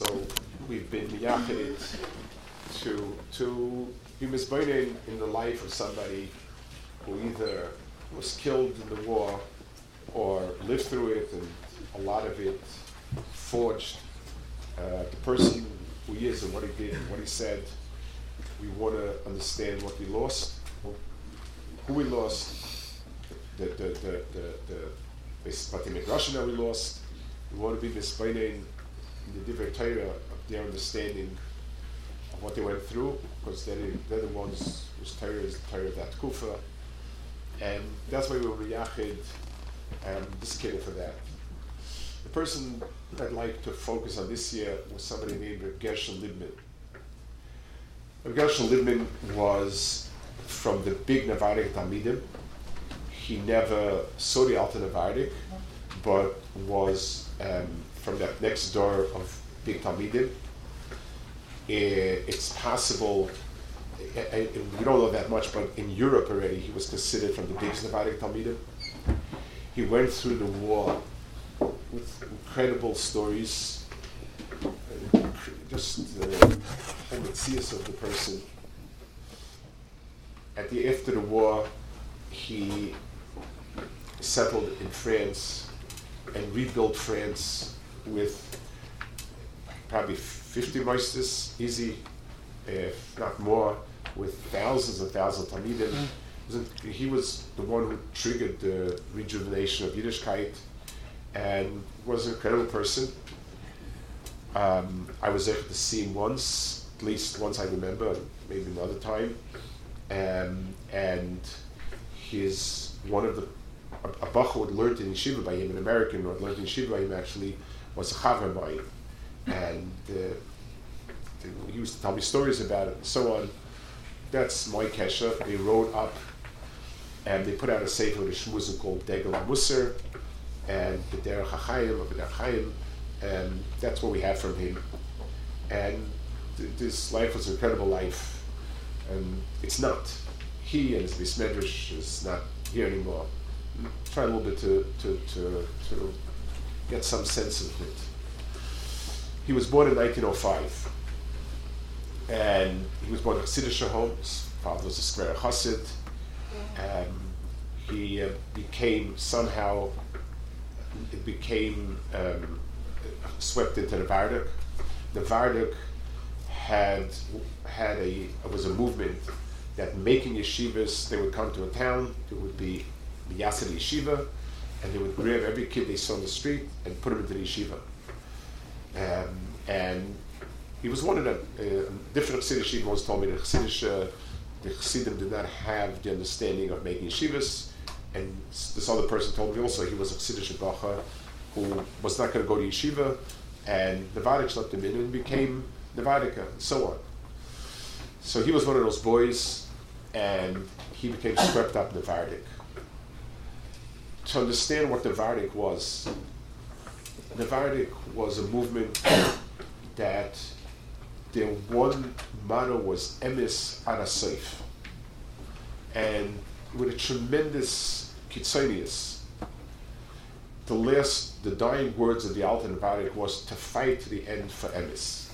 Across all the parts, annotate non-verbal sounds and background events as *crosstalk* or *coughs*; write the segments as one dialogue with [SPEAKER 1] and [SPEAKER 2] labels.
[SPEAKER 1] So we've been yachid to to be misburning in the life of somebody who either was killed in the war or lived through it and a lot of it forged uh, the person who he is and what he did and what he said. We want to understand what we lost, who we lost, the the the the, the, the that we lost. We want to be misburning in the different Torah of their understanding of what they went through, because they're, they're the ones whose Torah is the Torah of that Kufa. And that's why we were Yachid um, this kid for that. The person I'd like to focus on this year was somebody named Gershon Libman. Gershon Libman was from the big Navardik Talmidim. He never saw the Alta Navardik, but was um, from that next door of big Talmidim. Eh, it's possible, eh, eh, and we don't know that much, but in Europe already he was considered from the biggest Navardik Talmidim. He went through the war with incredible stories, just the uh, of the person. At the after the war, he settled in France and rebuilt France with probably 50 meisters, easy, if not more, with thousands and thousands of Talmidim. Mm. He was the one who triggered the rejuvenation of Yiddishkeit and was an incredible person. Um, I was able to see him once, at least once I remember, maybe another time. Um, and he's one of the a, a Bach who had learned in Yeshiva by him, an American who had learned in Yeshiva by him actually, was a Chaver him. And uh, he used to tell me stories about it and so on. That's my Kesha. They wrote up and they put out a sefer with a shmuzin called Degel Musser and the Derech HaChaim, of the Chaim, and that's what we have from him. And th- this life was an incredible life, and it's not. He and his Bismedrish is not here anymore try a little bit to, to, to, to get some sense of it. He was born in 1905, and he was born in Chassidish father was a square Chassid. Um, he uh, became somehow, it became um, swept into the Varduk. The Varduk had had a was a movement that making yeshivas, they would come to a town, It would be the Yasser Yeshiva, and they would grab every kid they saw on the street and put him into the yeshiva. Um, and he was one of them. Uh, different Chassidish yeshiva once told me that Chassidish, uh, the Chassidim did not have the understanding of making yeshivas, and this other person told me also he was a Chassidish Bacha who was not going to go to yeshiva, and the Vadik let him in and became the Nevadika, and so on. So he was one of those boys, and he became swept up in the Vardik to understand what the Vardik was, the Vardik was a movement that their one motto was emis arasif. And with a tremendous kitzonius, the last, the dying words of the Altan Vardik was to fight to the end for emis.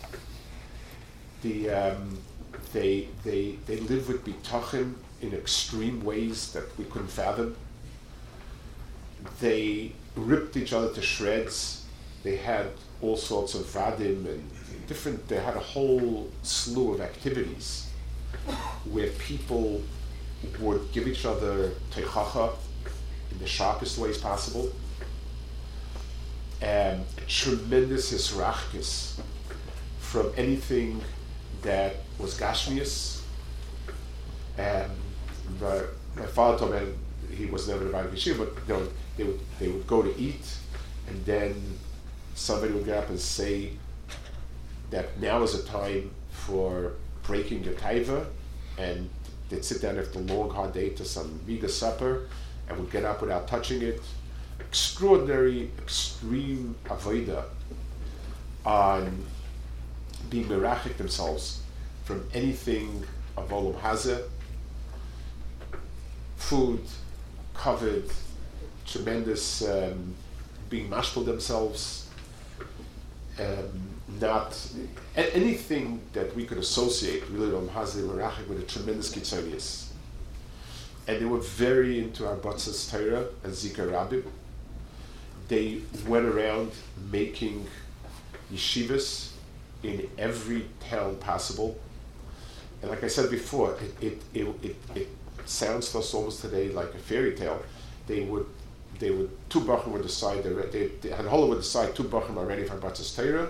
[SPEAKER 1] The, um, they, they, they live with bitachon in extreme ways that we couldn't fathom they ripped each other to shreds. They had all sorts of vadim and different. They had a whole slew of activities where people would give each other teichacha in the sharpest ways possible, and tremendous hisrachkis from anything that was gashmius. And my, my father told me he was never invited to yeshiva, but you know, they would they would go to eat, and then somebody would get up and say that now is a time for breaking your taiva, and they'd sit down after a long hard day to some mega supper, and would get up without touching it. Extraordinary, extreme avoida on being merachik themselves from anything of olam hazeh, food, covered, tremendous um, being mashpul themselves, um, not a- anything that we could associate really with a tremendous Kitzonius. And they were very into our Arbatz's Torah and Zika Rabbim. They went around making yeshivas in every town possible. And like I said before, it, it, it, it, it sounds to us almost today like a fairy tale. They would they would two bachim would decide they, they, they would decide two bachim are ready for Batzis Torah.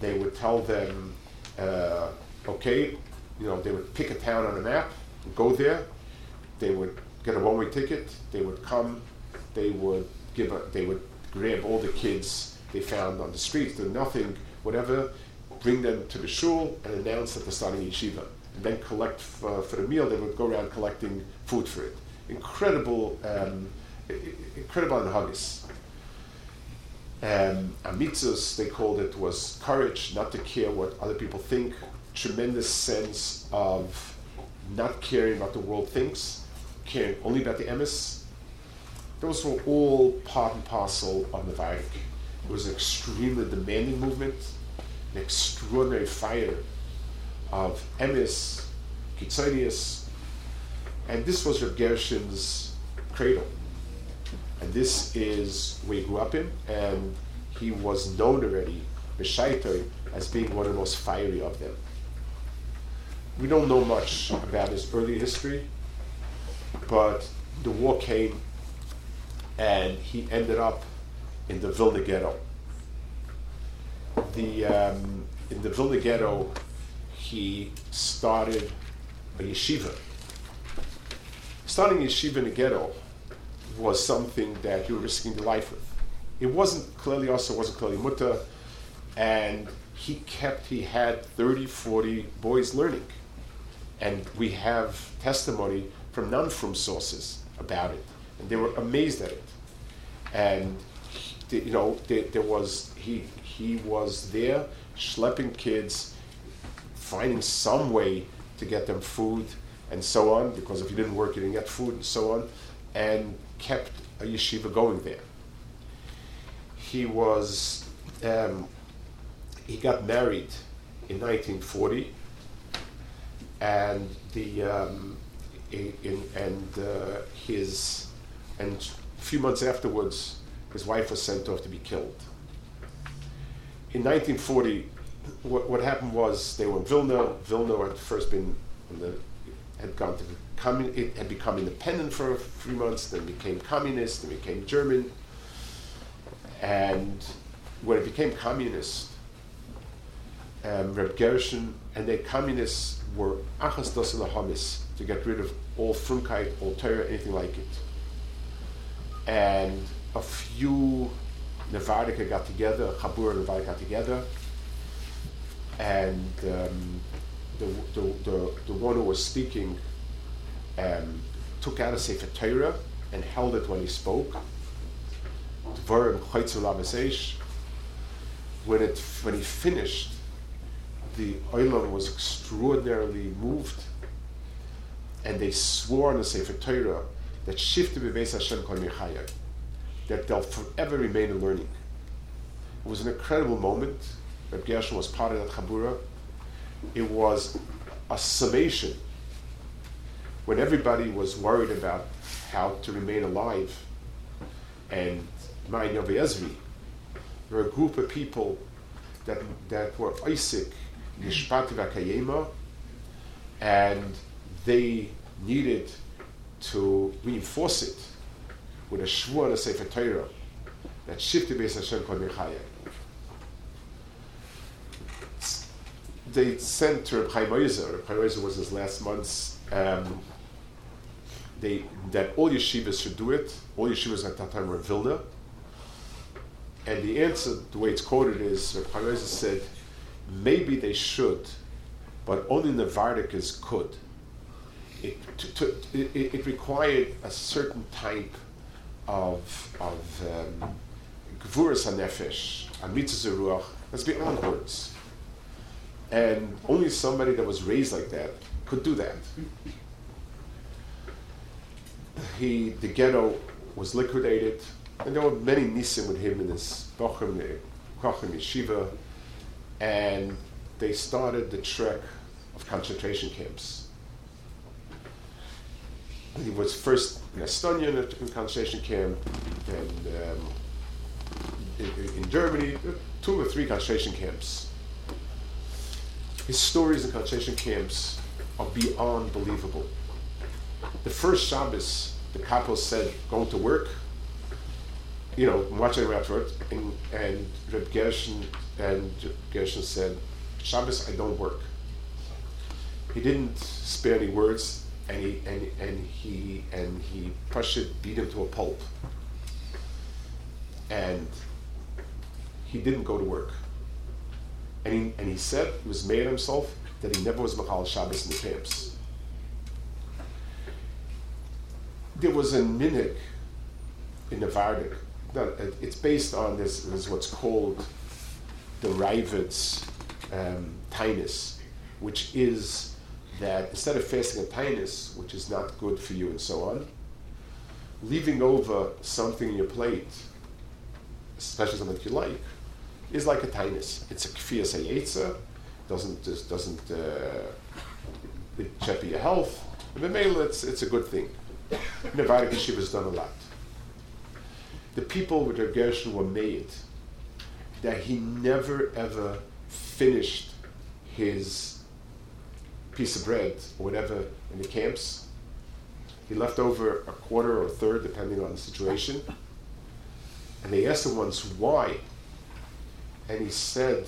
[SPEAKER 1] They would tell them, uh, okay, you know, they would pick a town on a map, go there. They would get a one-way ticket. They would come. They would give a. They would grab all the kids they found on the streets, do nothing, whatever, bring them to the shul and announce that they're starting yeshiva. And then collect for, for the meal. They would go around collecting food for it. Incredible. Um, incredible anhagis. Um, amitzos, they called it, was courage, not to care what other people think, tremendous sense of not caring what the world thinks, caring only about the emes. Those were all part and parcel of the Vairik. It was an extremely demanding movement, an extraordinary fire of emes, kitzonius, and this was Reb Gershon's cradle. And this is where he grew up in, and he was known already, Beshaitoi, as being one of the most fiery of them. We don't know much about his early history, but the war came, and he ended up in the Vilna ghetto. The, um, in the Vilna ghetto, he started a yeshiva. Starting a yeshiva in the ghetto was something that you were risking your life with. It wasn't clearly also wasn't clearly mutter, and he kept he had 30, 40 boys learning. And we have testimony from non-from sources about it. And they were amazed at it. And you know, there, there was he he was there schlepping kids, finding some way to get them food and so on, because if you didn't work, you didn't get food and so on. And kept a yeshiva going there. He was, um, he got married in 1940, and the um, in, and uh, his and a few months afterwards, his wife was sent off to be killed. In 1940, what, what happened was they were in Vilna. Vilna had first been the, had gone to it had become independent for a few months, then became communist, then became German. And when it became communist, um, Reb Gershon and the communists were achas dos hamis to get rid of all frumkeit, all Torah, anything like it. And a few Nevardika got together, Chabur and Nevardika got together, and um, the, the, the, the one who was speaking um, took out a Sefer Torah and held it when he spoke. When, it, when he finished, the Olam was extraordinarily moved, and they swore on the Sefer Torah that Shifte Bebeis Hashem Kol that they'll forever remain in learning. It was an incredible moment. Reb Gershon was part of that Chabura. It was a summation when everybody was worried about how to remain alive, and Mayin Ezri were a group of people that, that were Isaac, Nishpati Vakayema, and they needed to reinforce it with a shvur and a sefer Torah that shifted Beis Hashem Kol They sent to Reb Chaim Ozer. Reb Chaim Ozer was his last months um, they, that all yeshivas should do it. All yeshivas at that time were Vilna. And the answer, the way it's quoted is, Rabbi said, maybe they should, but only Navardikas could. It, to, to, it, it, required a certain type of of gvuras um, hanefesh, amitzah. That's beyond words, and only somebody that was raised like that could do that he, the ghetto was liquidated, and there were many nisim with him in this Bochum, Kochim Yeshiva. and they started the trek of concentration camps. He was first in Estonia in a concentration camp, and um, in, in, Germany, two or three concentration camps. His stories in concentration camps are beyond believable. The first Shabbos, the capo said, going to work, you know, watching afterwards, and, and Reb Gershon, and Gershon said, Shabbos, I don't work. He didn't spare any words, and he and, and he and he Pasha beat him to a pulp. And he didn't go to work. And he, and he said, he was mad at himself, that he never was Machal Shabbos in the camps. There was a minig in the Vardik. It's based on this, is what's called the Ravid's um, tinus, which is that instead of fasting a tinus, which is not good for you and so on, leaving over something in your plate, especially something that you like, is like a tinus. It's a kfiyas hayetza, doesn't just doesn't uh, check your health. In the male, it's it's a good thing. Nevada Yeshiva has done a lot. The people with their Gershon were made that he never ever finished his piece of bread or whatever in the camps. He left over a quarter or a third, depending on the situation. And they asked him once why. And he said,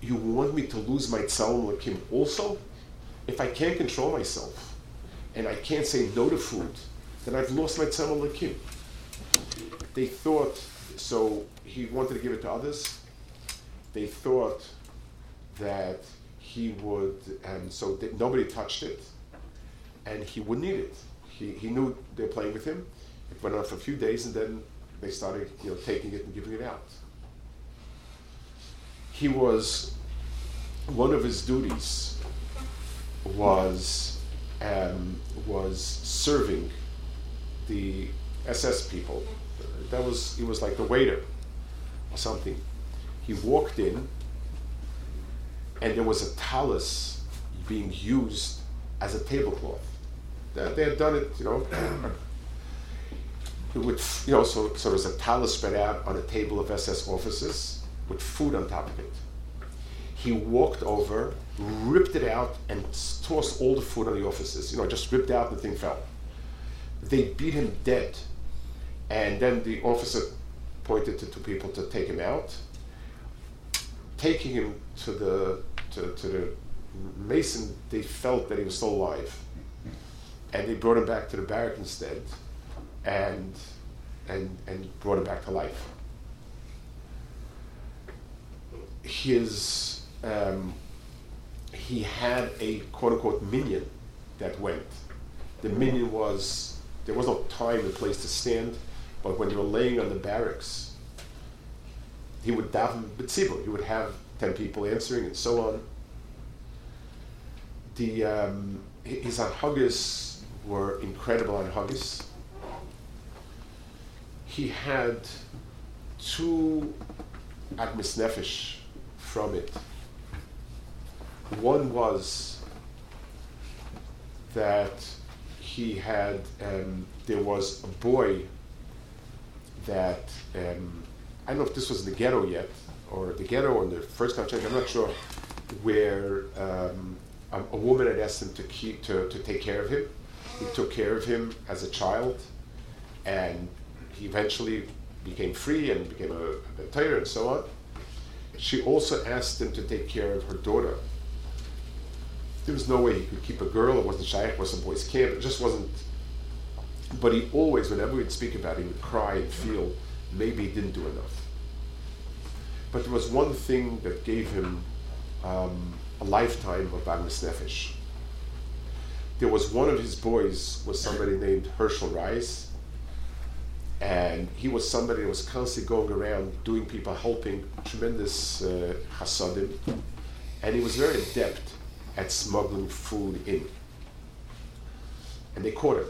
[SPEAKER 1] You want me to lose my tzalim lakim also? If I can't control myself and I can't say no to food, then I've lost my tzalim lakim. They thought, so he wanted to give it to others. They thought that he would, and so nobody touched it, and he wouldn't eat it. He, he knew they're playing with him. It went on for a few days, and then they started, you know, taking it and giving it out. He was one of his duties was um, was serving the SS people. That was he was like the waiter or something. He walked in and there was a talus being used as a tablecloth. They had done it, you know. it would, you know, so, so there was a talus spread out on a table of SS officers with food on top of it. He walked over, ripped it out, and tossed all the food on the officers. You know, just ripped out, the thing fell. They beat him dead. And then the officer pointed to two people to take him out. Taking him to the to, to the Mason, they felt that he was still alive, and they brought him back to the barrack instead, and and and brought him back to life. His um, he had a quote unquote minyan that went. The minyan was there was no time and place to stand, but when they were laying on the barracks, he would daven b'tzibur. He would have ten people answering and so on. The um, his anhagas were incredible anhagas. He had two agmis nefesh from it. One was that he had um, there was a boy that um, I don't know if this was in the ghetto yet, or the ghetto or the first country, I'm not sure, where um, a, a, woman had asked him to keep to, to take care of him. He took care of him as a child, and he eventually became free and became a, a and so on. She also asked him to take care of her daughter. There was no way he could keep a girl. It wasn't shy. It wasn't boys' camp. It just wasn't. But he always, whenever we'd speak about it, he would cry and feel maybe he didn't do enough. But there was one thing that gave him um, a lifetime of Agmis Nefesh. There was one of his boys was somebody named Herschel Rice, and he was somebody that was constantly going around doing people, helping tremendous uh, hasadim, and he was very adept at smuggling food in. And they caught him,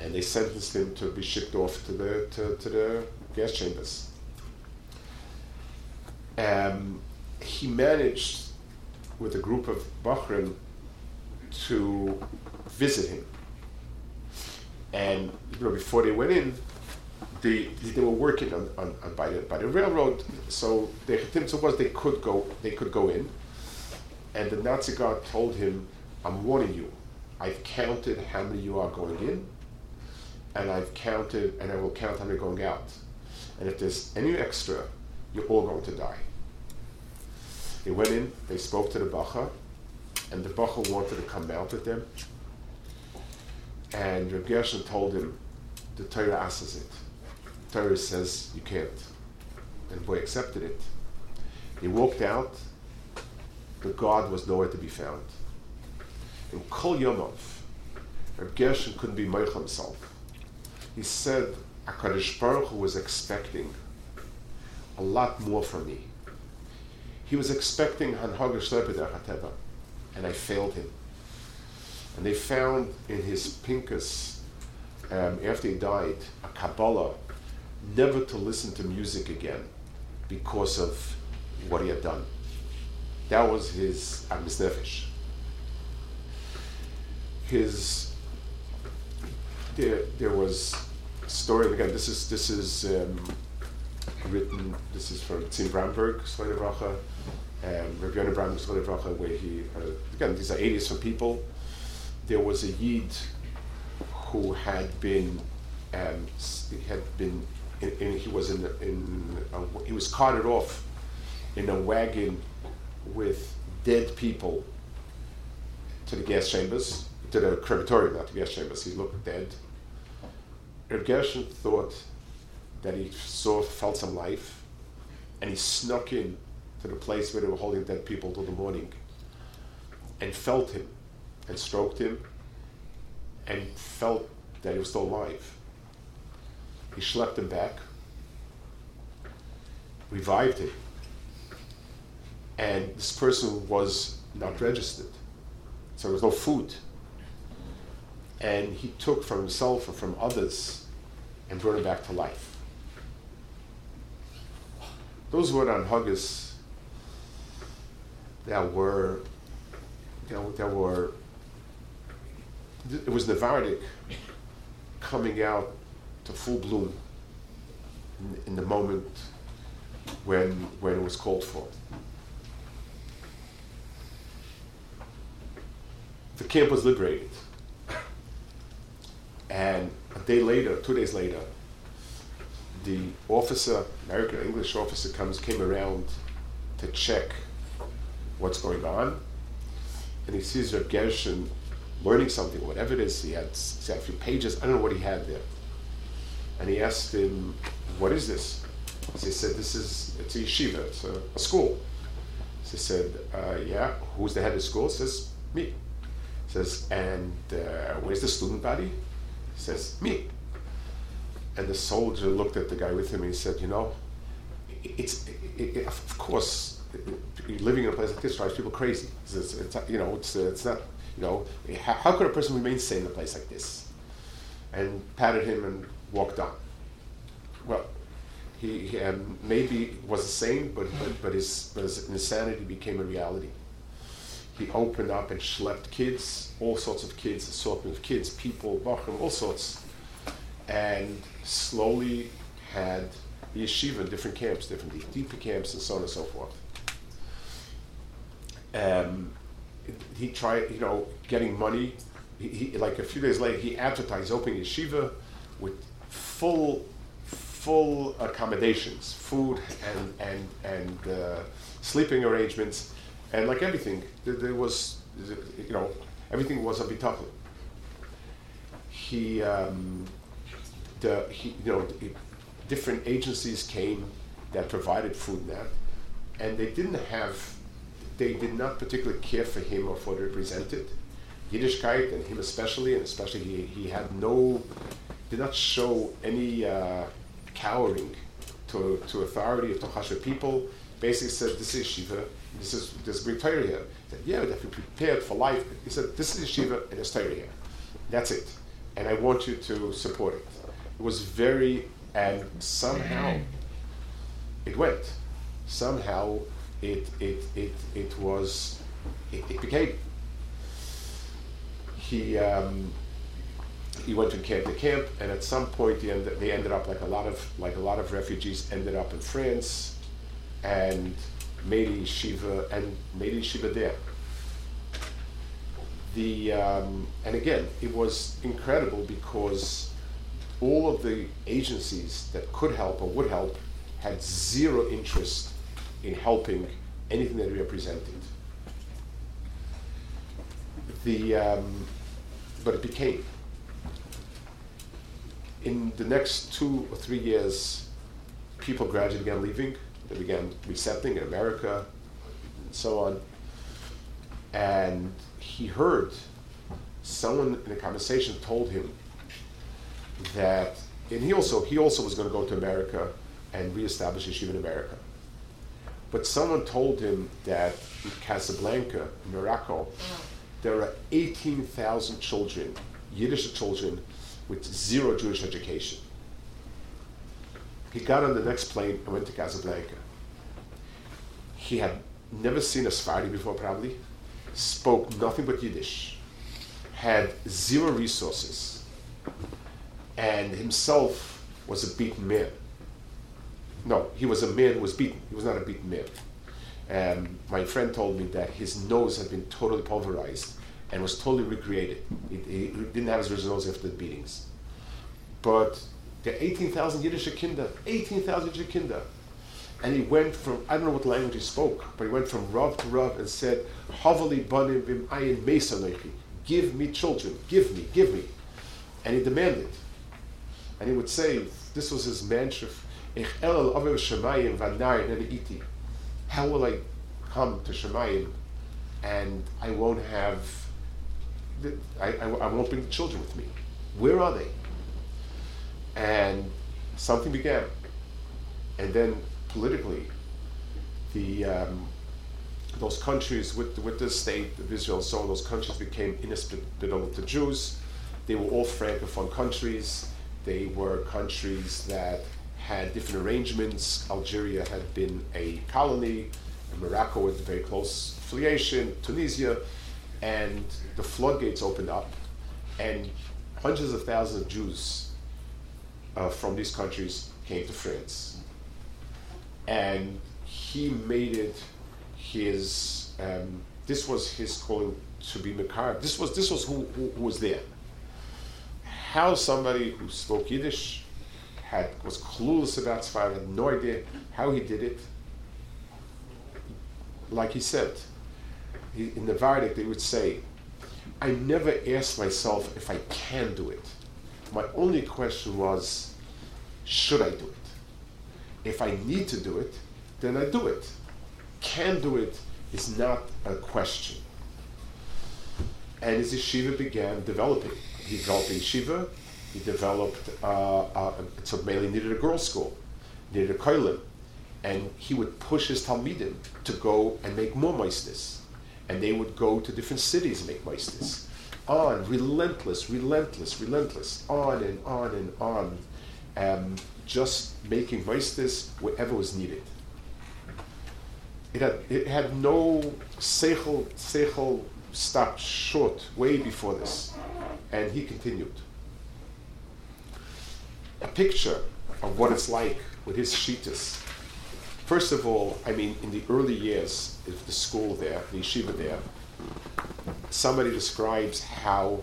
[SPEAKER 1] and they sentenced him to be shipped off to the to, to the gas chambers. Um, he managed with a group of bachrim to visit him. And you know, before they went in, they, they were working on, on, on by, the, by the railroad, so the was they could go they could go in. And the Nazi guard told him, I'm warning you, I've counted how many you are going in, and I've counted and I will count how many going out. And if there's any extra, you're all going to die. They went in, they spoke to the Bacha, and the Bacha wanted to come out with them. And Reb Gershon told him, the Torah asks it. The Torah says you can't. And the boy accepted it. He walked out, the God was nowhere to be found. In Kol Yomov, Reb Gershon couldn't be Meich himself. He said, HaKadosh Baruch Hu was expecting a lot more from me. He was expecting Hanhaga Shlepeder Hateva, and I failed him. And they found in his Pinkus, um, after he died, a Kabbalah never to listen to music again because of what he had done. That was his Agmis Nefesh. His there, there was a story again. This is this is um, written. This is from Tim Bramberg, Sloane Bracha, um, Rabbi Yonah Bramberg, Bracha, where he uh, again these are 80s from people. There was a yid who had been um, had been he was in in a, he was carted off in a wagon with dead people to the gas chambers to the crematorium, not the gas chambers. He looked dead. Reb Gershon thought that he saw, felt some life, and he snuck in to the place where they were holding dead people till the morning, and felt him, and stroked him, and felt that he was still alive. He schlepped him back, revived him, and this person was not registered, so there was no food and he took from himself or from others and brought him back to life. Those were on Huggis that were that, that were it was Navardic coming out to full bloom in, in the moment when when it was called for. The camp was liberated. And a day later, two days later, the officer, American English officer, comes came around to check what's going on, and he sees Reb Gershon learning something, whatever it is. He had, he had a few pages. I don't know what he had there, and he asked him, "What is this?" So he said, "This is it's a yeshiva. It's a, a school." So he said, uh, "Yeah, who's the head of school?" He says, "Me." Says, "And uh, where's the student body?" Says, Me. And the soldier looked at the guy with him and he said, You know, it's, it, it, of course, living in a place like this drives people crazy. It's, it's, you know, it's, it's not, you know, how, how could a person remain sane in a place like this? And patted him and walked on. Well, he, he um, maybe was sane, but, but, but, his, but his insanity became a reality he opened up and schlepped kids, all sorts of kids, assortment of kids, people, bachrim, all sorts, and slowly had the yeshiva different camps, different deeper camps, and so on and so forth. Um, he tried, you know, getting money. He, he, like a few days later, he advertised opening yeshiva with full, full accommodations, food and and and uh, sleeping arrangements and like everything, there, was, you know, everything was a bitachon. He, um, the, he, you know, different agencies came that provided food net, and they didn't have, they did not particularly care for him or for the represented. Yiddishkeit, and him especially, and especially he, he had no, did not show any uh, cowering to, to authority, or to Chashav people. Basically said, this is Shiva, this is this Greek Torah here. He said, yeah, if you prepared for life. He said, this is yeshiva and it's Torah here. That's it. And I want you to support it. It was very, and somehow it went. Somehow it, it, it, it was, it, it became. He, um, he went from camp to camp, and at some point he they ended up like a lot of like a lot of refugees ended up in France, and made a yeshiva and made a yeshiva there. The um, and again, it was incredible because all of the agencies that could help or would help had zero interest in helping anything that he represented. The um, but it became in the next two or three years, people gradually began leaving. They began resetting in America and so on. And he heard someone in a conversation told him that, and he also he also was going to go to America and reestablish yeshiva in America. But someone told him that in Casablanca, Morocco, mm. there are 18,000 children, Yiddish children, with zero Jewish education. He got on the next plane and went to Casablanca. He had never seen a Sephardi before, probably, spoke nothing but Yiddish, had zero resources, and himself was a beaten man. No, he was a man who was beaten. He was not a beaten man. And my friend told me that his nose had been totally pulverized and was totally recreated. He, didn't have his nose after the beatings. But there are 18,000 Yiddish kinder, 18,000 Yiddish kinder. And he went from, I don't know what language he spoke, but he went from Rav to Rav and said, Havali banim bim ayin. Give me children, give me, give me. And he demanded. And he would say, this was his mantra, Ich elel aver shemayim v'nayim iti. how will I come to Shemayim and I won't have, I, I, I won't bring the children with me? Where are they? And something began. And then politically, the, um, those countries with, with the state of Israel, so those countries became inhospitable to Jews. They were all Francophone countries. They were countries that had different arrangements. Algeria had been a colony, Morocco was a very close affiliation, Tunisia, and the floodgates opened up, and hundreds of thousands of Jews uh, from these countries came to France. And he made it his, um, this was his calling to be Makar. This was, this was who, who, who was there. How somebody who spoke Yiddish, had was clueless about Sfar, had no idea how he did it. Like he said, he, in the Vardik they would say, I never asked myself if I can do it. My only question was, should I do it? If I need to do it, then I do it. Can do it is not a question. And his yeshiva began developing. He developed a yeshiva, he developed, uh, uh, so mainly needed a girls' school, needed a koilim, and he would push his talmidim to go and make more moistus, and they would go to different cities and make moistus. On, relentless, relentless, relentless, on and on and on, um, just making moistus wherever was needed. It had, it had no seichel, seichel stopped short way before this, and he continued a picture of what it's like with his shitas. First of all, I mean, in the early years of the school there, the yeshiva there, somebody describes how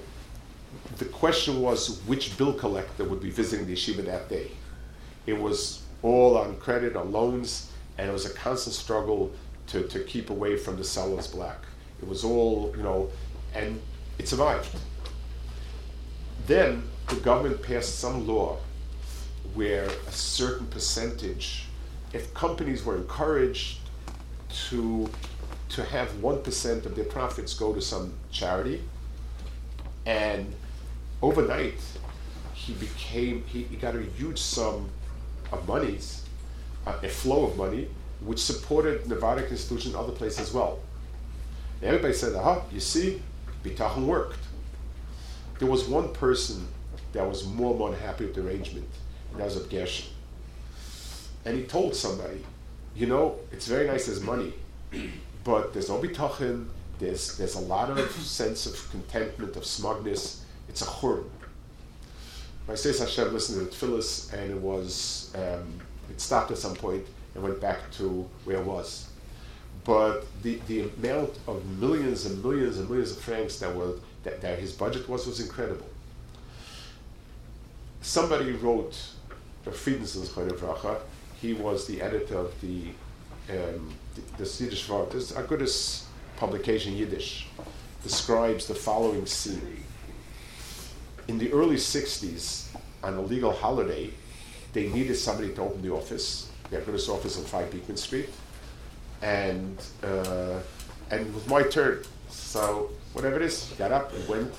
[SPEAKER 1] the question was which bill collector would be visiting the yeshiva that day. It was all on credit, on loans, and it was a constant struggle to, to keep away from the seller's black. It was all, you know, and it survived. Then the government passed some law where a certain percentage, if companies were encouraged to to have one percent of their profits go to some charity, and overnight he became he, he got a huge sum of monies, uh, a flow of money, which supported Nevadic institutions and other places as well. And everybody said, "Aha, you see, Bitachon worked." There was one person that was more and more unhappy with the arrangement and that was a Gershon. And he told somebody, you know, it's very nice as money, but there's no bitachon. There's there's a lot of sense of contentment, of smugness. It's a churm. My says Hashem listened to tefillas, and it was um, it stopped at some point and went back to where it was. But the, the amount of millions and millions and millions of francs that were that, that his budget was was incredible. Somebody wrote Friedenson's. He was the editor of the um, the, Yiddish Wort. This Agudas publication Yiddish describes the following scene. In the early 60s, on a legal holiday, they needed somebody to open the office, the Agudas office on 5 Beekman Street and uh, and it was my turn. So whatever it is, got up and went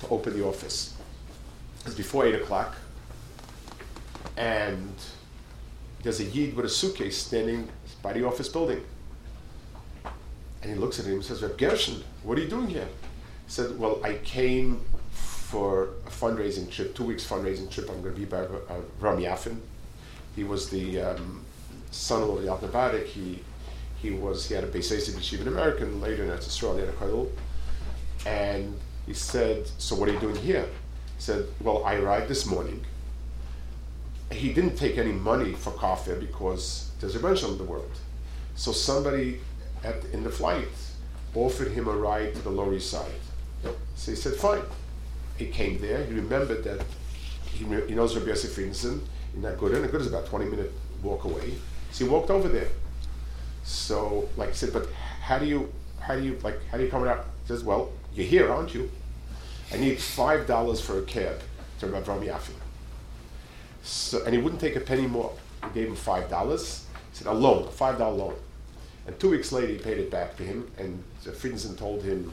[SPEAKER 1] to open the office. It was before eight o'clock, and there's a yid with a suitcase standing by the office building. And he looks at him and says, Reb Gershon, what are you doing here? He said, Well, I came for a fundraising trip, two weeks fundraising trip. I'm going to be by uh, Ram Yaffin. He was the um, son-in-law of Yalta Barak. He he was he had a Beis Yeshiva in American later in Israel he had a kollel, and he said, "So what are you doing here?" He said, "Well, I arrived this morning." He didn't take any money for coffee because there's a bunch in the world. So somebody at, in the flight offered him a ride to the Lower East Side. So he said, "Fine." He came there. He remembered that he, he knows Rabbi Yosef Friedenson in that good, and good is about 20 minute walk away. So he walked over there. So, like I said, but how do you, how do you, like, how do you come out? He says, well, you're here, aren't you? I need five dollars for a cab to Rav Yafi. So, and he wouldn't take a penny more. He gave him five dollars. Said, a loan, a five dollar loan. And two weeks later, he paid it back to him. And Friedenson told him,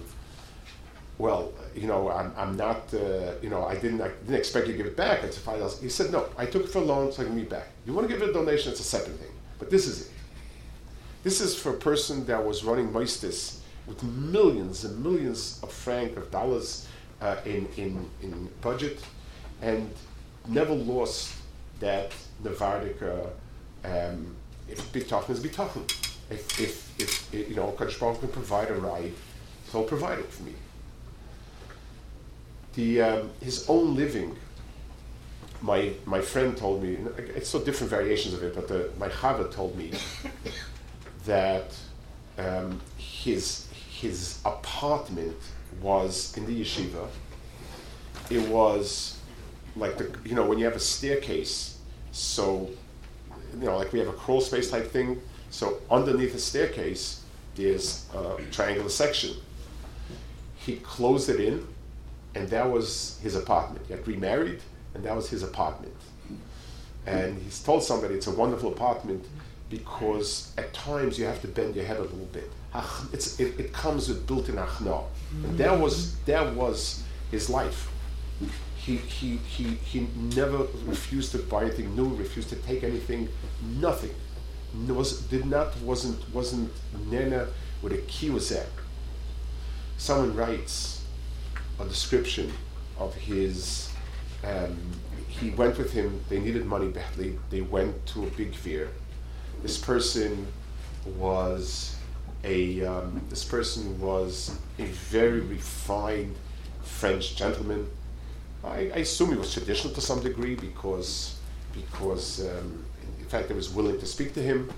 [SPEAKER 1] well, you know, I'm, I'm not, uh, you know, I didn't, I didn't expect you to give it back. It's five dollars. He said, no, I took it for a loan, so I can give it back. You want to give it a donation? It's a second thing. But this is it. This is for a person that was running Moistis with millions and millions of franc of dollars uh, in, in, in budget and never lost that Nevardika um, if bitachon is bitachon. If, if, if, if, you know, Kaddish can provide a ride, he'll provide it for me. The, um, his own living, my, my friend told me, it's so different variations of it, but the, my Chava told me *coughs* that um, his his apartment was in the yeshiva. It was like the you know when you have a staircase, so you know like we have a crawl space type thing. So underneath the staircase, there's a triangular section. He closed it in, and that was his apartment. He got remarried, and that was his apartment. And he's told somebody it's a wonderful apartment because at times you have to bend your head a little bit. It, it comes with built-in achna. And that was, that was his life. He, he, he, he never refused to buy anything new, refused to take anything, nothing. Was, did not, wasn't, wasn't nena with a key was there. Someone writes a description of his, um, he went with him, they needed money badly, they went to a big fair this person was a um, this person was a very refined French gentleman. I, I, assume he was traditional to some degree because because um, in fact I was willing to speak to him.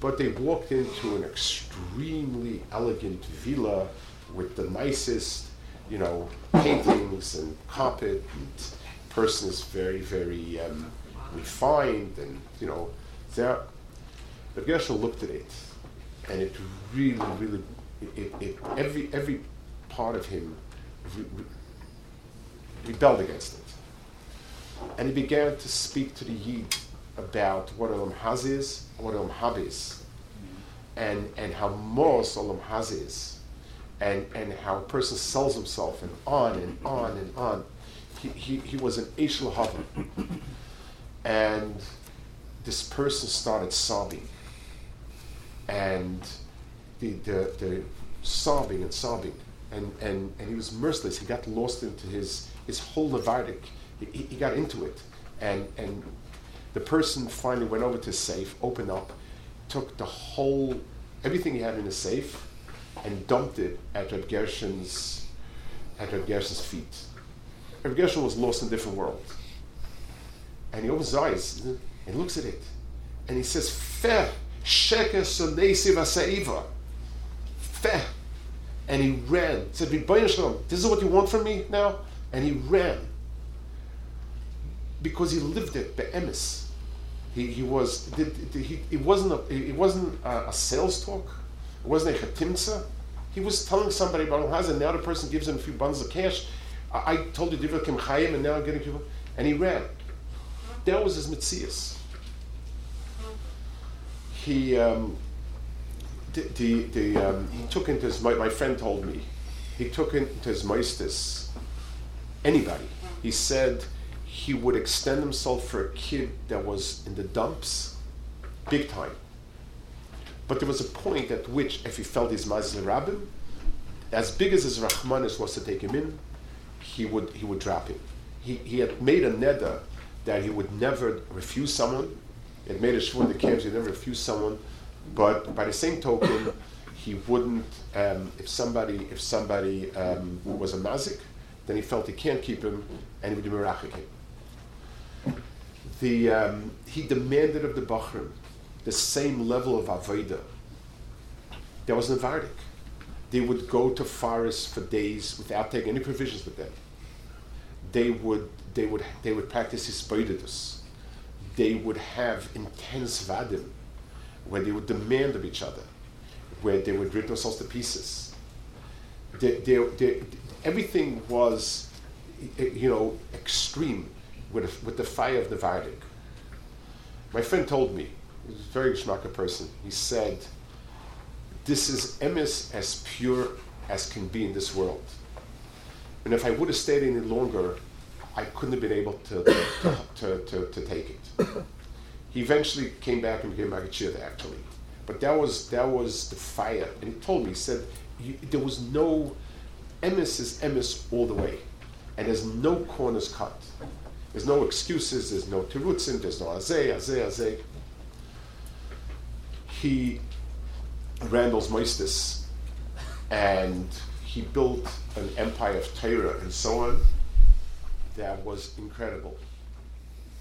[SPEAKER 1] But they walked into an extremely elegant villa with the nicest, you know, paintings and carpet. And person is very very um, refined and you know there but Gershel looked at it, and it really, really, it, it, every every part of him re, re, rebelled against it, and he began to speak to the Yid about what Olam Hazeh is, what Olam Haba is, and and how most Olam Hazeh is, and and how a person sells himself, and on and on and on. He, he, he was an Eshel and this person started sobbing and the, the, the sobbing and sobbing. And, and, and he was merciless. He got lost into his, his whole Levitic. He, he got into it. And, and the person finally went over to safe, opened up, took the whole everything he had in the safe and dumped it at Reb Gershon's, at Reb Gershon's feet. Reb Gershon was lost in a different world. And he opens his eyes and looks at it. And he says, Feh, sheker vasaiva. Feh. And he ran. Said, this is what you want from me now? And he ran. Because he lived it, be'emes. He, he was, did, did, he, it wasn't, a, it wasn't a, a, sales talk. It wasn't a chatimsa. He was telling somebody about Al-Hazan. Now the person gives him a few bundles of cash. I, I told you Divra Kim Chayim, and now I'm getting people. And he ran. That was his mitzias. He, um, the, the, the um, he took into his, my, my friend told me, he took into his maestis anybody. He said he would extend himself for a kid that was in the dumps, big time. But there was a point at which, if he felt his mazal rabbin, as big as his Rahmanis was to take him in, he would he would drop him. He, he had made a neder that he would never refuse someone. He had made a shvur in the camps, he'd never refuse someone. But by the same token, he wouldn't, um, if somebody if somebody um, was a mazik, then he felt he can't keep him, and he would be him. The, um, he demanded of the Bachrim the same level of avodah. There was Navardik. They would go to forests for days without taking any provisions with them. They would they would they would practice hispoidus. They would have intense vadim, where they would demand of each other, where they would rip themselves to pieces. They, they, they, everything was, eh, you know, extreme with, with the fire of the Vardik. My friend told me, he's a very geschmacka person, he said, this is emes as pure as can be in this world. And if I would have stayed any longer, I couldn't have been able to, to, to, to, to take it. He eventually came back and became Magachir actually. But that was, that was the fire. And he told me, he said, there was no, emes is emes all the way. And there's no corners cut. There's no excuses, there's no terutzin, there's no azay, azay, azay. He, Randall's Moistus, and he built an empire of Torah and so on that was incredible.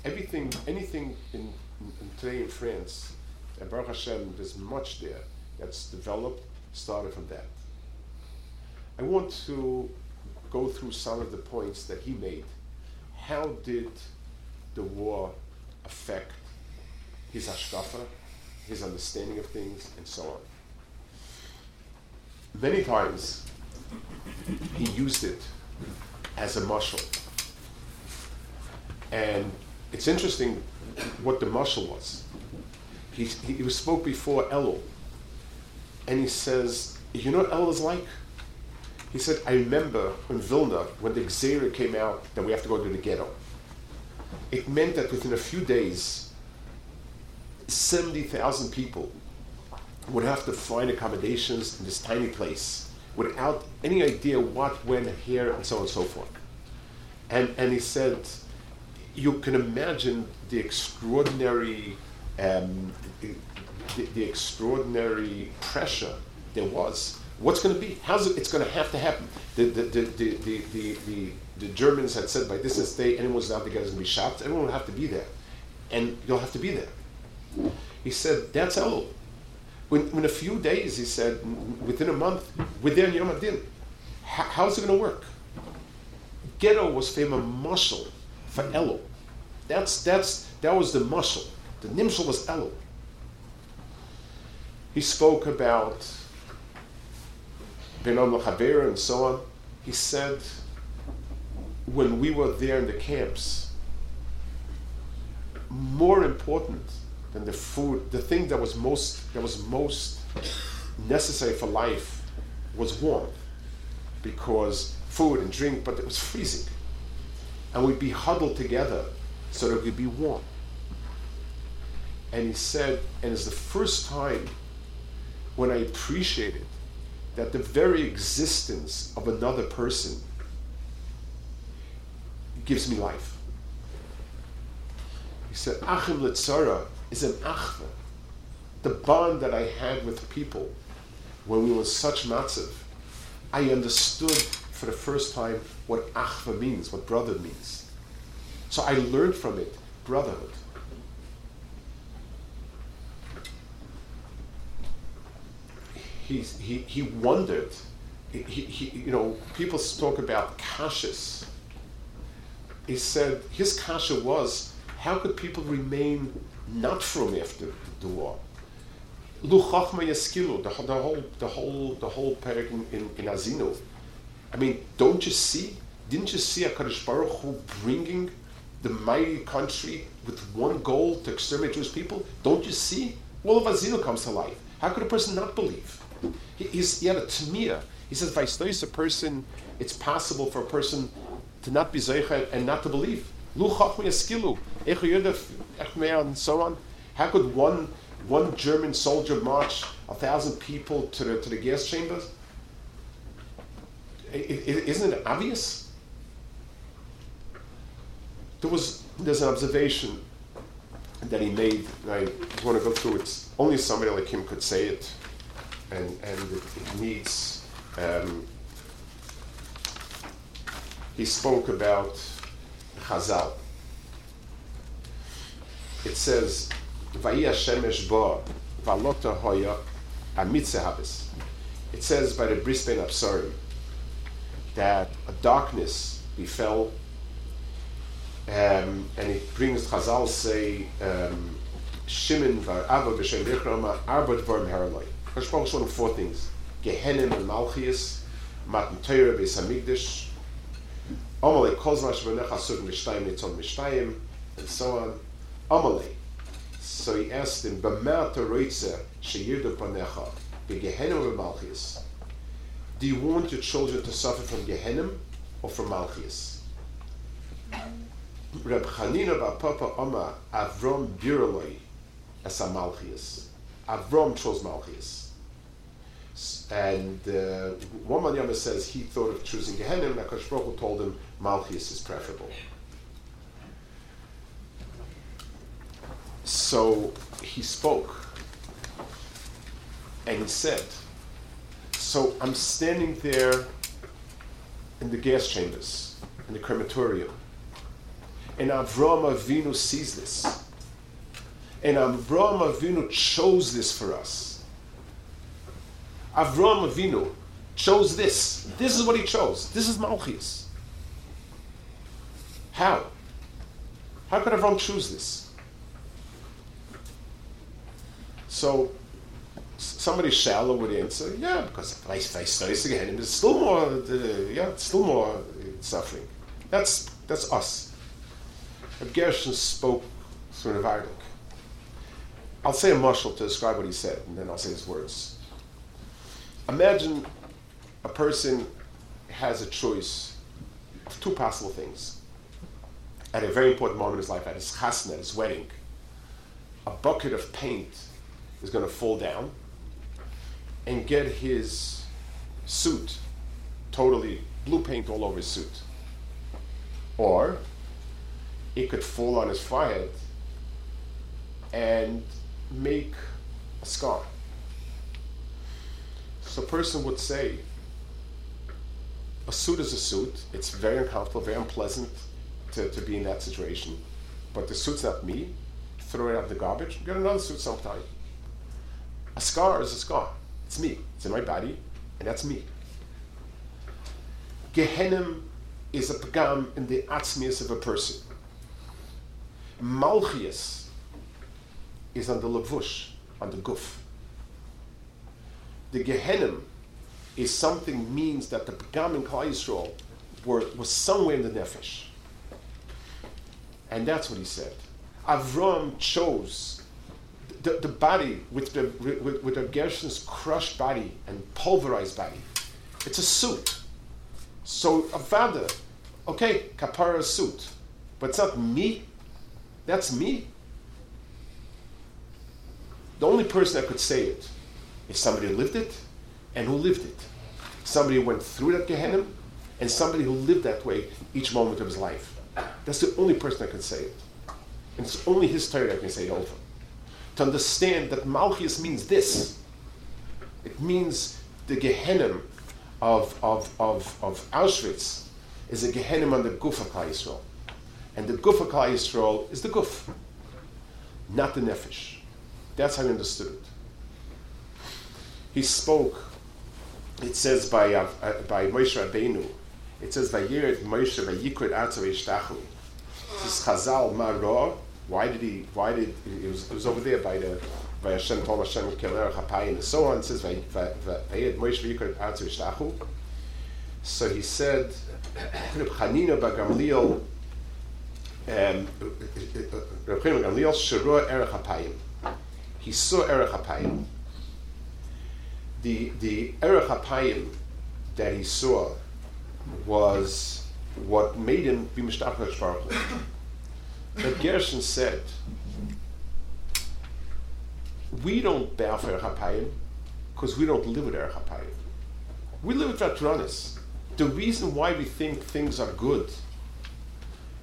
[SPEAKER 1] Everything, anything in, in, today in France, and Baruch Hashem, there's much there that's developed, started from that. I want to go through some of the points that he made. How did the war affect his hashkafa, his understanding of things, and so on? Many times he used it as a muscle and it's interesting what the muscle was. He, he, spoke before Elul, and he says, You know what Elul is like? He said, I remember in Vilna when the Xera came out that we have to go to the ghetto. It meant that within a few days, 70,000 people would have to find accommodations in this tiny place without any idea what, when, here, and so on and so forth. And, and he said, you can imagine the extraordinary, um, the, the, extraordinary pressure there was. What's going to be? How's it? It's going to have to happen. The the, the, the, the, the, the, Germans had said by this day, anyone who's out together is going to be shot. Everyone will have to be there, and you'll have to be there. He said that's all. When, in a few days, he said, within a month, we're there in Yom Adin. how's it going to work? Ghetto was famous muscle for Elul. That's, that's, that was the muscle. The nimshal was Elul. He spoke about Benom Lachaber and so on. He said, when we were there in the camps, more important than the food, the thing that was most that was most necessary for life was warmth, because food and drink, but it was freezing and we'd be huddled together so that we'd be warm. And he said, and it's the first time when I appreciated that the very existence of another person gives me life. He said, Achim Litzara is an achva. The bond that I had with people when we were such matzav, I understood for the first time what achva means, what brother means. So I learned from it brotherhood. He, he, he wondered. He, he, you know, people talk about kashas. He said his kasha was, how could people remain not from after the war? Luchachma yaskilu, the, the whole, the whole, the whole parak in, in, in Azino. I mean, don't you see? Didn't you see a Hakadosh Baruch Hu bringing the mighty country with one goal to exterminate Jewish people? Don't you see? All of Azino comes to life. How could a person not believe? He, he had a tmiyah. He says, "Vaistois a person. It's possible for a person to not be zeicha and not to believe. And so on. How could one one German soldier march a thousand people to the, to the gas chambers? Isn't it obvious? There was there's an observation that he made. I just want to go through it. Only somebody like him could say it, and and it, needs. Um, he spoke about Chazal. It says. It says by the Bris Bein Habsorim that a darkness befell, um, and it brings Chazal say, um, Shimon var Ava b'Shem Arba Dvarim Haraloi. Hashpach is one of four things. Gehenim and Malchias, Matan Torah Beis Hamikdash, Amalei Kozmash V'necha Sug Mishtayim Nitzon Mishtayim, and so on. Amalei, so he asked him, "B'ma'at roitze sheyidu panecha begehenim Malchus. Do you want your children to suffer from Gehenim or from Malchus? Reb Chanina Papa Oma Avrom Biroloi as a Malchias. Avrom chose Malchus. And uh, one man Yama says he thought of choosing Gehenim, and Akash Baruch told him Malchus is preferable. So he spoke and he said, So I'm standing there in the gas chambers, in the crematorium, and Avram Avinu sees this. And Avram Avinu chose this for us. Avram Avinu chose this. This is what he chose. This is Malchus. How? How could Avram choose this? So somebody shallow would answer, yeah, because versa again, there's still more, uh, yeah, still more suffering. That's that's us. But Gershon spoke through an. I'll say a mushal to describe what he said, and then I'll say his words. Imagine a person has a choice of two possible things. At a very important moment in his life, at his chasna, his wedding, a bucket of paint is going to fall down and get his suit totally blue paint all over his suit. Or it could fall on his forehead and make a scar. So a person would say, a suit is a suit. It's very uncomfortable, very unpleasant to, to be in that situation. But the suit's not me. Throw it out the garbage. Get another suit sometime. A scar is a scar. It's me. It's in my body, and that's me. Gehenim is a pagam in the atzmius of a person. Malchias is on the lavush, on the guf. The Gehenim is something means that the pagam in Klal Yisrael were, was somewhere in the nefesh. And that's what he said. Avram chose the, the body with the with, with the Gershon's crushed body and pulverized body. It's a suit. So a father, okay, kapara suit, but it's not me. That's me. The only person that could say it is somebody who lived it and who lived it. Somebody who went through that Gehenna and somebody who lived that way each moment of his life. That's the only person that can say it. And it's only his Torah that can say it over to understand that Malchus means this. It means the Gehenna of, of, of, of Auschwitz is a Gehenna on the Guf of Klal Yisrael. And the Guf of Klal Yisrael is the Guf, not the Nefesh. That's how he understood it. He spoke, it says by, uh, by Moshe Rabbeinu, it says, Vayirid Moshe Vayikrid Atzav Ishtachu. This Chazal Maror, why did he, why did, it was, it was over there by the, by Hashem told Hashem Keler Chapayim and so on. It says, Vayirid Moshe Vayikrid Atzav Ishtachu. So he said, *coughs* Chanina Bagamliel, um. He saw Erech Hapayim. The, the Erech that he saw was what made him be Mishtach Baruch But Gershon said, we don't bow for Erech because we don't live with Erech Hapayim. We live with Vatranis. The reason why we think things are good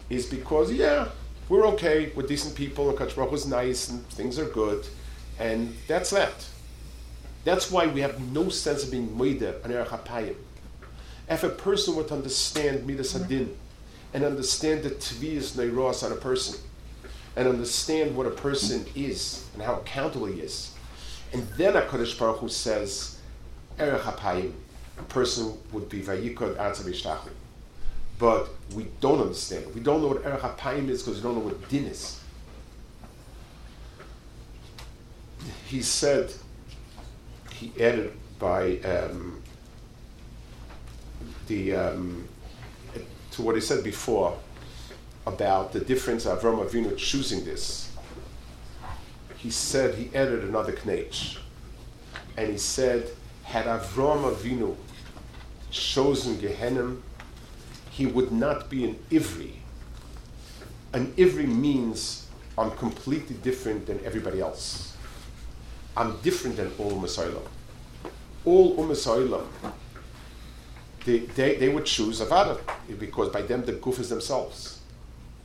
[SPEAKER 1] is because, yeah, we're okay, we're decent people, and Kach was nice, and things are good, and that's that. That's why we have no sense of being Moida and Erech Hapayim. If a person were to understand Midas mm-hmm. Hadin and understand the Tviyas Neiros on a person and understand what a person is and how accountable he is, and then a HaKadosh Baruch Hu says, Erech HaPayim, a person would be Vayikod Atzav But we don't understand it. We don't know what Erech HaPayim is because we don't know what Din is. He said, he added by um, the um, to what he said before about the difference of Avram Avinu choosing this. He said he added another knech, and he said, had Avram Avinu chosen Gehenim, he would not be an Ivri. An Ivri means I'm completely different than everybody else. I'm different than all Umm All Umm they, they, they would choose Avada because by them the guf is themselves.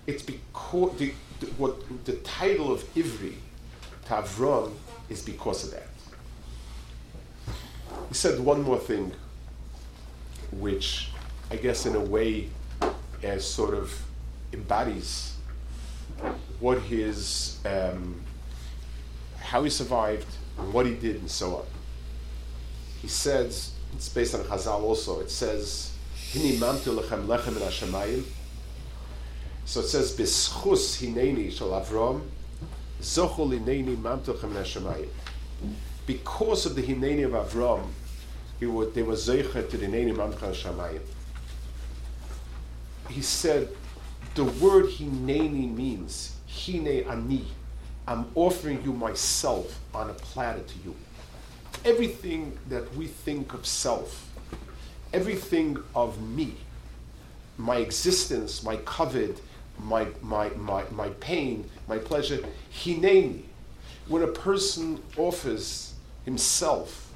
[SPEAKER 1] It's because the, the, what the title of Ivri, Tavron, is because of that. He said one more thing, which I guess in a way as sort of embodies what his, um, how he survived, what he did, and so on. He says, it's based on Chazal also. It says. So it says, Bischus hineni shel Avram, zochol hineni in Hashemayim. Because of the hineni of Avram, he would, they were zeicher to the hineni mamtu Hashemayim. He said, the word hineni means, hine ani. I'm offering you myself on a platter to you everything that we think of self, everything of me, my existence, my covet, my, my, my, my pain, my pleasure, hineni. When a person offers himself,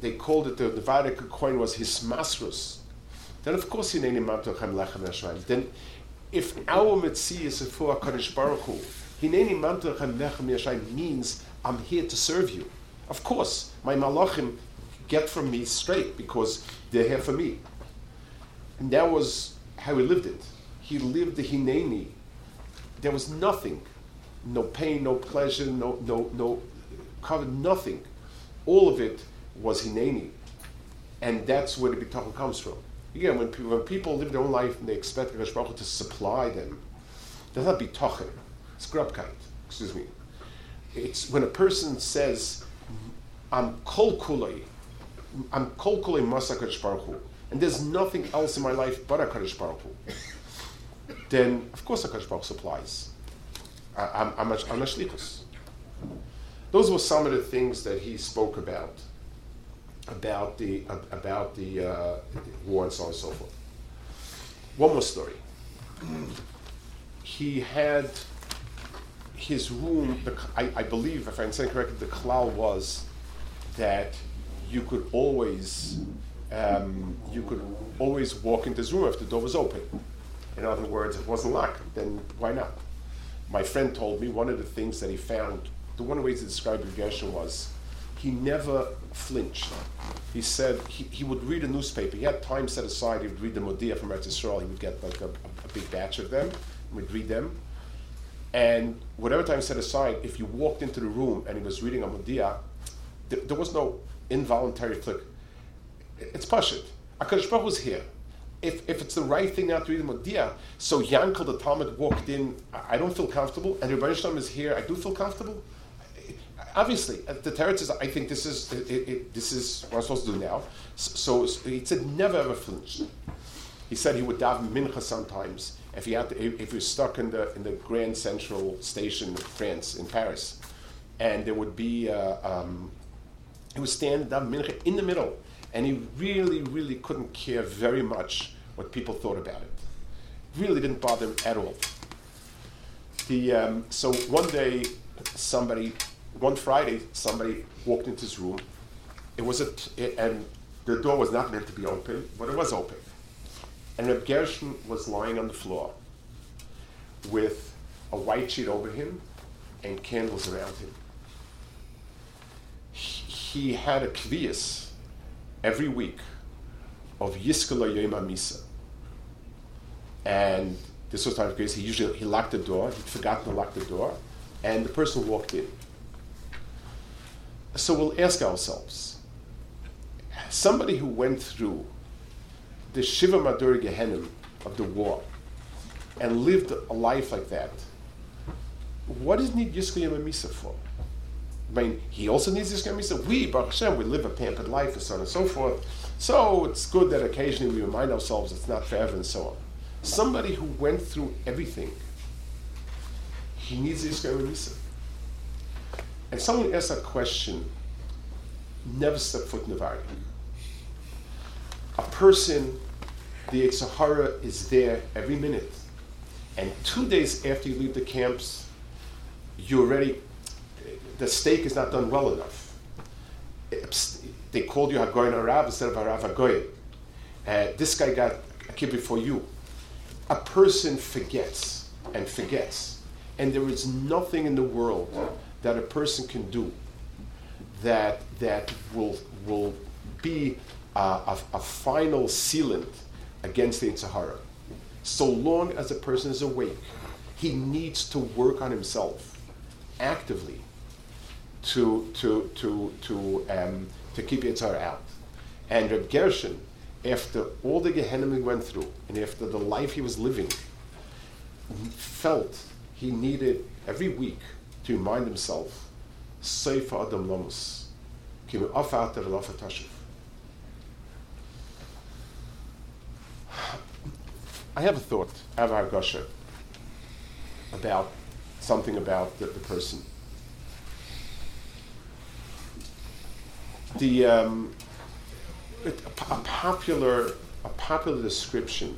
[SPEAKER 1] they called it, the Nevada coin was his masrus, then of course hineni. Then if our for HaKadosh Baruch Hu, hineni Hashem means I'm here to serve you. Of course, my malachim get from me straight because they're here for me. And that was how he lived it. He lived the hineni. There was nothing, no pain, no pleasure, no no no covered nothing. All of it was hineni, and that's where the bitachon comes from. Again, when people, when people live their own life and they expect the to supply them, that's not bitachon. It's grubkite. Excuse me. It's when a person says I'm kol kulei. I'm kol kulei masakadosh baruch Hu. And there's nothing else in my life but a HaKadosh Baruch Hu. Then, of course, a HaKadosh Baruch supplies. I, I'm, I'm, a, I'm a shlichus. Those were some of the things that he spoke about, about the, about the uh, war and so on and so forth. One more story. He had his room, I, I, believe, if I'm saying correctly, the klal was that you could always um, you could always walk into this room if the door was open. In other words, if it wasn't locked, then why not? My friend told me one of the things that he found, the one way to describe Gershon was he never flinched. He said he, he would read a newspaper. He had time set aside. He would read the Modia from Eretz Yisrael. He would get like a, a big batch of them. He would read them. And whatever time set aside, if you walked into the room and he was reading a Modia, there, there was no involuntary flick. It's Pashit. HaKadosh Baruch was here. If, if it's the right thing not to read the Modia, so Yankel the Talmud walked in, I don't feel comfortable, and Rebbe Shalom is here, I do feel comfortable. Obviously, uh, the Teretz is, I think this is, it, it, this is what I'm supposed to do now. So, so he said, never ever flinch. He said he would daven mincha sometimes if he had to, if he was stuck in the in the Grand Central Station of France in Paris, and there would be uh, um, he was standing daven in the middle, and he really really couldn't care very much what people thought about it. Really didn't bother him at all. The um, so one day somebody one Friday somebody walked into his room. It was a t- and the door was not meant to be open, but it was open and Reb Gershon was lying on the floor with a white sheet over him and candles around him. He had a kvias every week of Yiskala Yom Misa. And this was time of grace. He usually he locked the door. He'd forgotten to lock the door, and the person walked in. So we'll ask ourselves: somebody who went through the Shiva Madur Gehenim of the war and lived a life like that, what does need Yisrael Misa for? I mean, he also needs Yisrael Misa. We, Baruch Hashem, we live a pampered life and so on and so forth. So it's good that occasionally we remind ourselves it's not forever and so on. Somebody who went through everything, he needs Yisrael Misa. And someone asked that question, never step foot in the Valley a person, the Sahara is there every minute. And two days after you leave the camps, you already, the steak is not done well enough. They called you Hagoyin Arab instead of Harav Hagoyin. Uh, this guy got a kid before you. A person forgets and forgets. And there is nothing in the world that a person can do that, that will, will be a, a, final sealant against the Sahara. So long as a person is awake, he needs to work on himself actively to, to, to, to, um, to keep Yitzhar out. And Reb Gershon, after all the Gehenna he went through, and after the life he was living, felt he needed every week to remind himself, Seifa Adam Lomus, Kim Afat Tashiv. I have a thought, Avar Gosher, about something about the, the person. The um, a, a, popular a popular description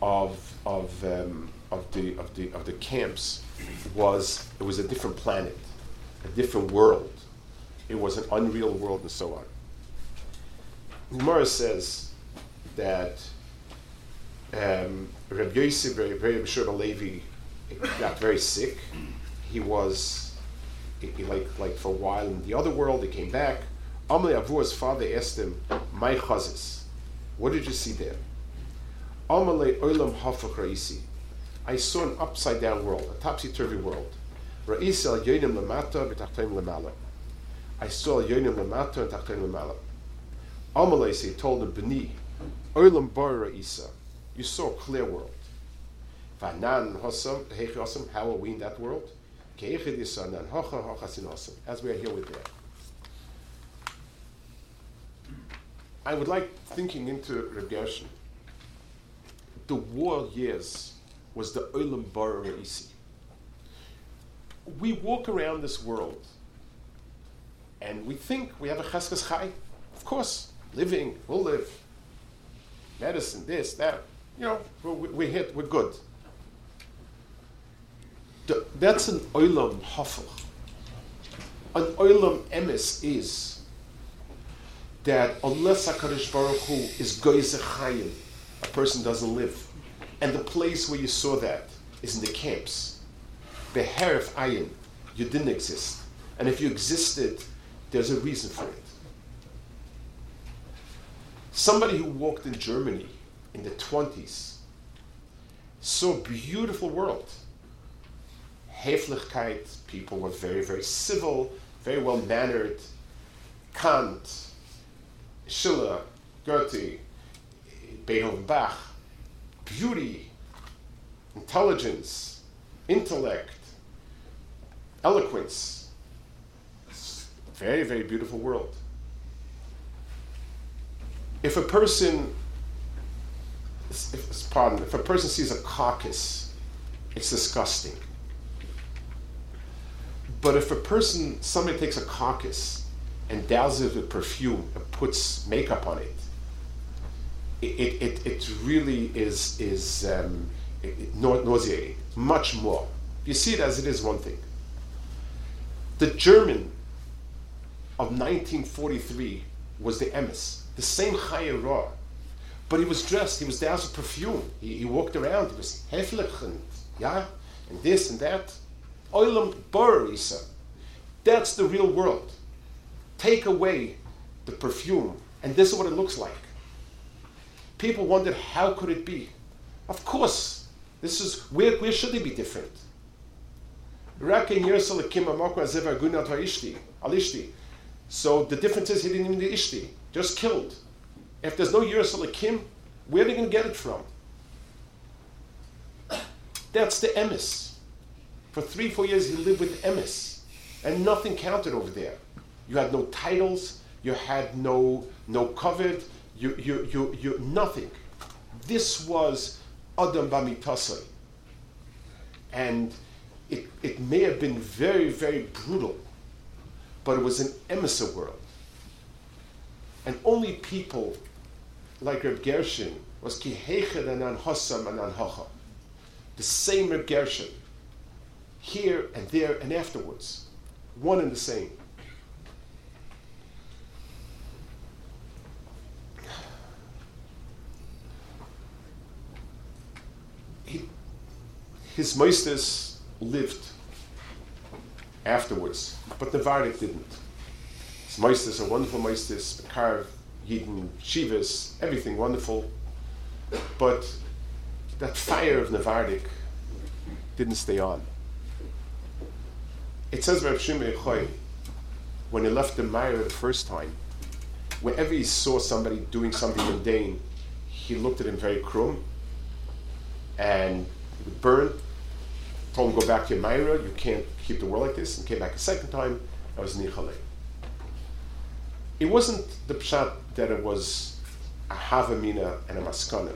[SPEAKER 1] of of um, of the of the of the camps was it was a different planet, a different world. It was an unreal world, and so on. Gemara says that um, Reb Yosef, very, very sure Levi, got very sick. He was he, like like for a while in the other world. He came back. Amalei Avua's father asked him, "My chazis, what did you see there?" Amalei Olam Hafach Raisi. I saw an upside down world, a topsy turvy world. Raisi al Yonim Lamata v'Tachtoim Lamala. I saw al Yonim Lamata and Tachtoim Lamala. Amalei, told him, Beni, Olam Bar Raisa you saw a clear world. Vanan hosam, hosam, how are we in that world? Hocha. As we are here with there. I would like thinking into Reb. The war years was the Olam Bara Reisi. We walk around this world and we think we have a cheskas chai. Of course, living, we'll live. Medicine, this, that you know, we, we hit, we're good. That's an oilam hafel. An oilam emes is that unless HaKadosh Baruch Hu is goyze chayim, a person doesn't live. And the place where you saw that is in the camps. Beherif ayin, you didn't exist. And if you existed, there's a reason for it. Somebody who walked in Germany in the 20s saw a beautiful world. Heflichkeit, people were very, very civil, very well mannered. Kant, Schiller, Goethe, Beethoven, Bach, beauty, intelligence, intellect, eloquence. Very, very beautiful world. If a person, if, pardon, if a person sees a carcass, it's disgusting. But if a person, somebody takes a carcass and douses it with perfume and puts makeup on it, it, it, it really is, is um, nauseating, much more. You see it as it is one thing. The German of 1943 was the emes, the same Chayerah. But he was dressed, he was doused with perfume. He, he walked around, he was heflich and, yeah, and this and that. Oilam Borisa. That's the real world. Take away the perfume, and this is what it looks like. People wondered, how could it be? Of course, this is where, where should it be different? So the difference is he didn't even Ishti, just killed. If there's no Yerusalakim, where are they going to get it from? That's the emis. For three, four years, he lived with emis, and nothing counted over there. You had no titles, you had no no covet, you you you you nothing. This was Adam Bamitasai. And it, it may have been very, very brutal, but it was an emissary world. And only people like Reb Gershon was kiheched and an hossam and an hacha. The same Reb Gershon, here and there and afterwards, one and the same. his Meisters lived afterwards, but the Vardik didn't. Meisters are wonderful Meisters, Karv, Yidden, Shivas, everything wonderful. But that fire of Navardik didn't stay on. It says Rav Shimon Choy, when he left the Meir the first time, whenever he saw somebody doing something mundane, he looked at him very crum and would burn told him, go back to your Myra, you can't keep the world like this, and came back a second time, I was Nichale. It wasn't the pshat that it was a Havamina and a Maskana.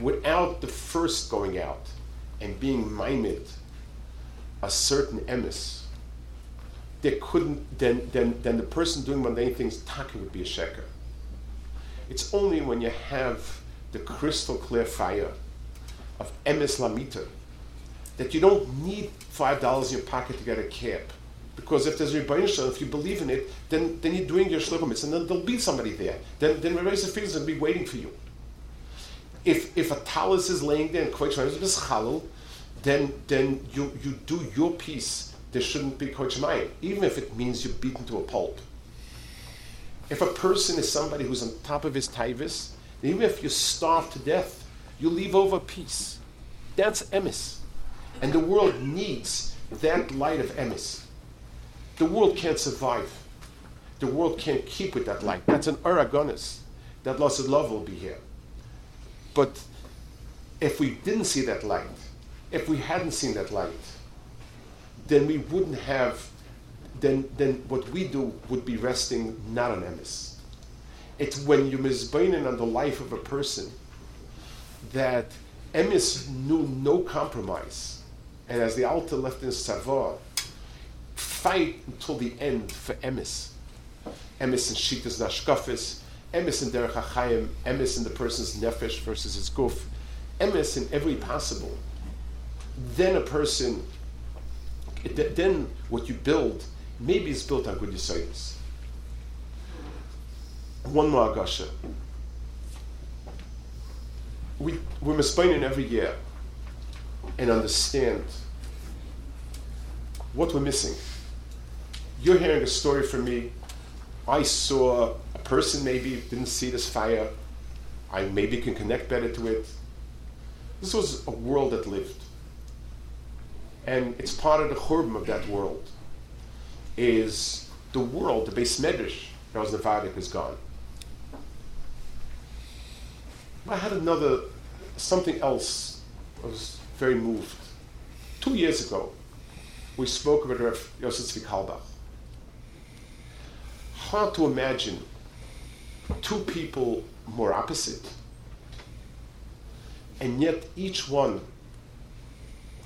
[SPEAKER 1] Without the first going out and being maimed a certain emis, there couldn't, then, then, then the person doing mundane things, taka would be a sheker. It's only when you have the crystal clear fire of emis lamita, that you don't need five dollars in your pocket to get a cab. Because if there's a Rebbeinu if you believe in it, then, then you're doing your shluchim and then there'll be somebody there. Then then Rebbeinu figures will be waiting for you. If if a talus is laying there and Koich is chalul, then then you you do your piece. There shouldn't be Koich even if it means you're beaten to a pulp. If a person is somebody who's on top of his taivus, even if you starve to death, you leave over peace. That's emis. And the world needs that light of emis. The world can't survive. The world can't keep with that light. That's an aragonis. That loss of love will be here. But if we didn't see that light, if we hadn't seen that light, then we wouldn't have, then, then what we do would be resting not on emis. It's when you misbeinen on the life of a person that emis knew no compromise and as the Alta left in Savoy, fight until the end for emis. Emis and Shitas Nashkafis, emis in Derech HaChaim, emis in the person's nefesh versus his guf, emis in every possible. Then a person, then what you build, maybe is built on good yisoyis. One more agasha. We, we're misbeinin every year and understand what we're missing. You're hearing a story from me. I saw a person maybe didn't see this fire. I maybe can connect better to it. This was a world that lived. And it's part of the churban of that world. Is the world, the base medrash, that was Nevadik, is gone. I had another, something else. I was very moved. Two years ago, we spoke about Rav Yosef Kalbach. Hard to imagine two people more opposite, and yet each one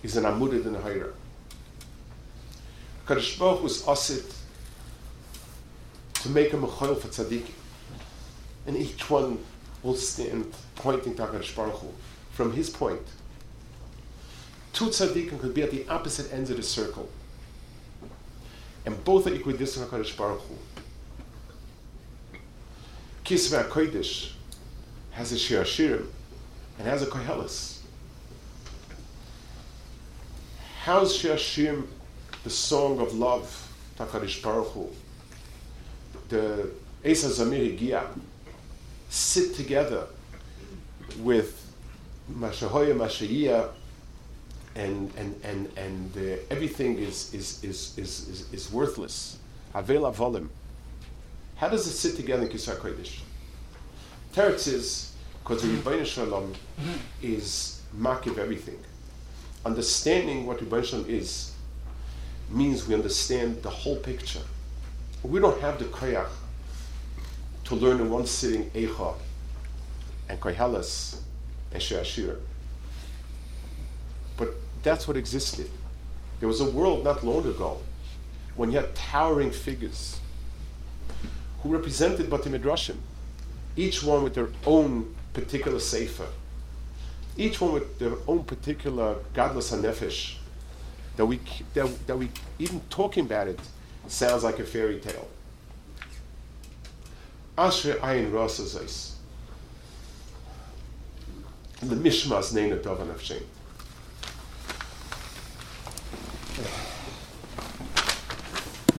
[SPEAKER 1] is an amudid and a hayra. Kadosh Baruch was asit to make a mechol for tzaddikim, and each one will stand pointing to HaKadosh Baruch Hu from his point. Two tzaddikim could be at the opposite ends of the circle. And both are equidistant HaKadosh Baruch Hu. Kisvei HaKodesh has a Shir Hashirim and has a Kohelis. How's Shir the song of love to HaKadosh Baruch Hu? The Esa Zamir Higia sit together with Mashahoya Mashayia and and and and uh, everything is is, is is is is worthless. Avela volim. How does it sit together in Kisar Kodesh? Teretz is because the Rebbeinu Shalom is makiv everything. Understanding what Rebbeinu Shalom is means we understand the whole picture. We don't have the koyach to learn in one sitting Eicha and Koheles and Sheashir. But that's what existed. There was a world not long ago when you had towering figures who represented Batim Midrashim, each one with their own particular sefer, each one with their own particular godless hanefesh, that we, that, that we even talking about it sounds like a fairy tale. Asher ayin rasazais. Lemishmas neina davan afshem. Yeah.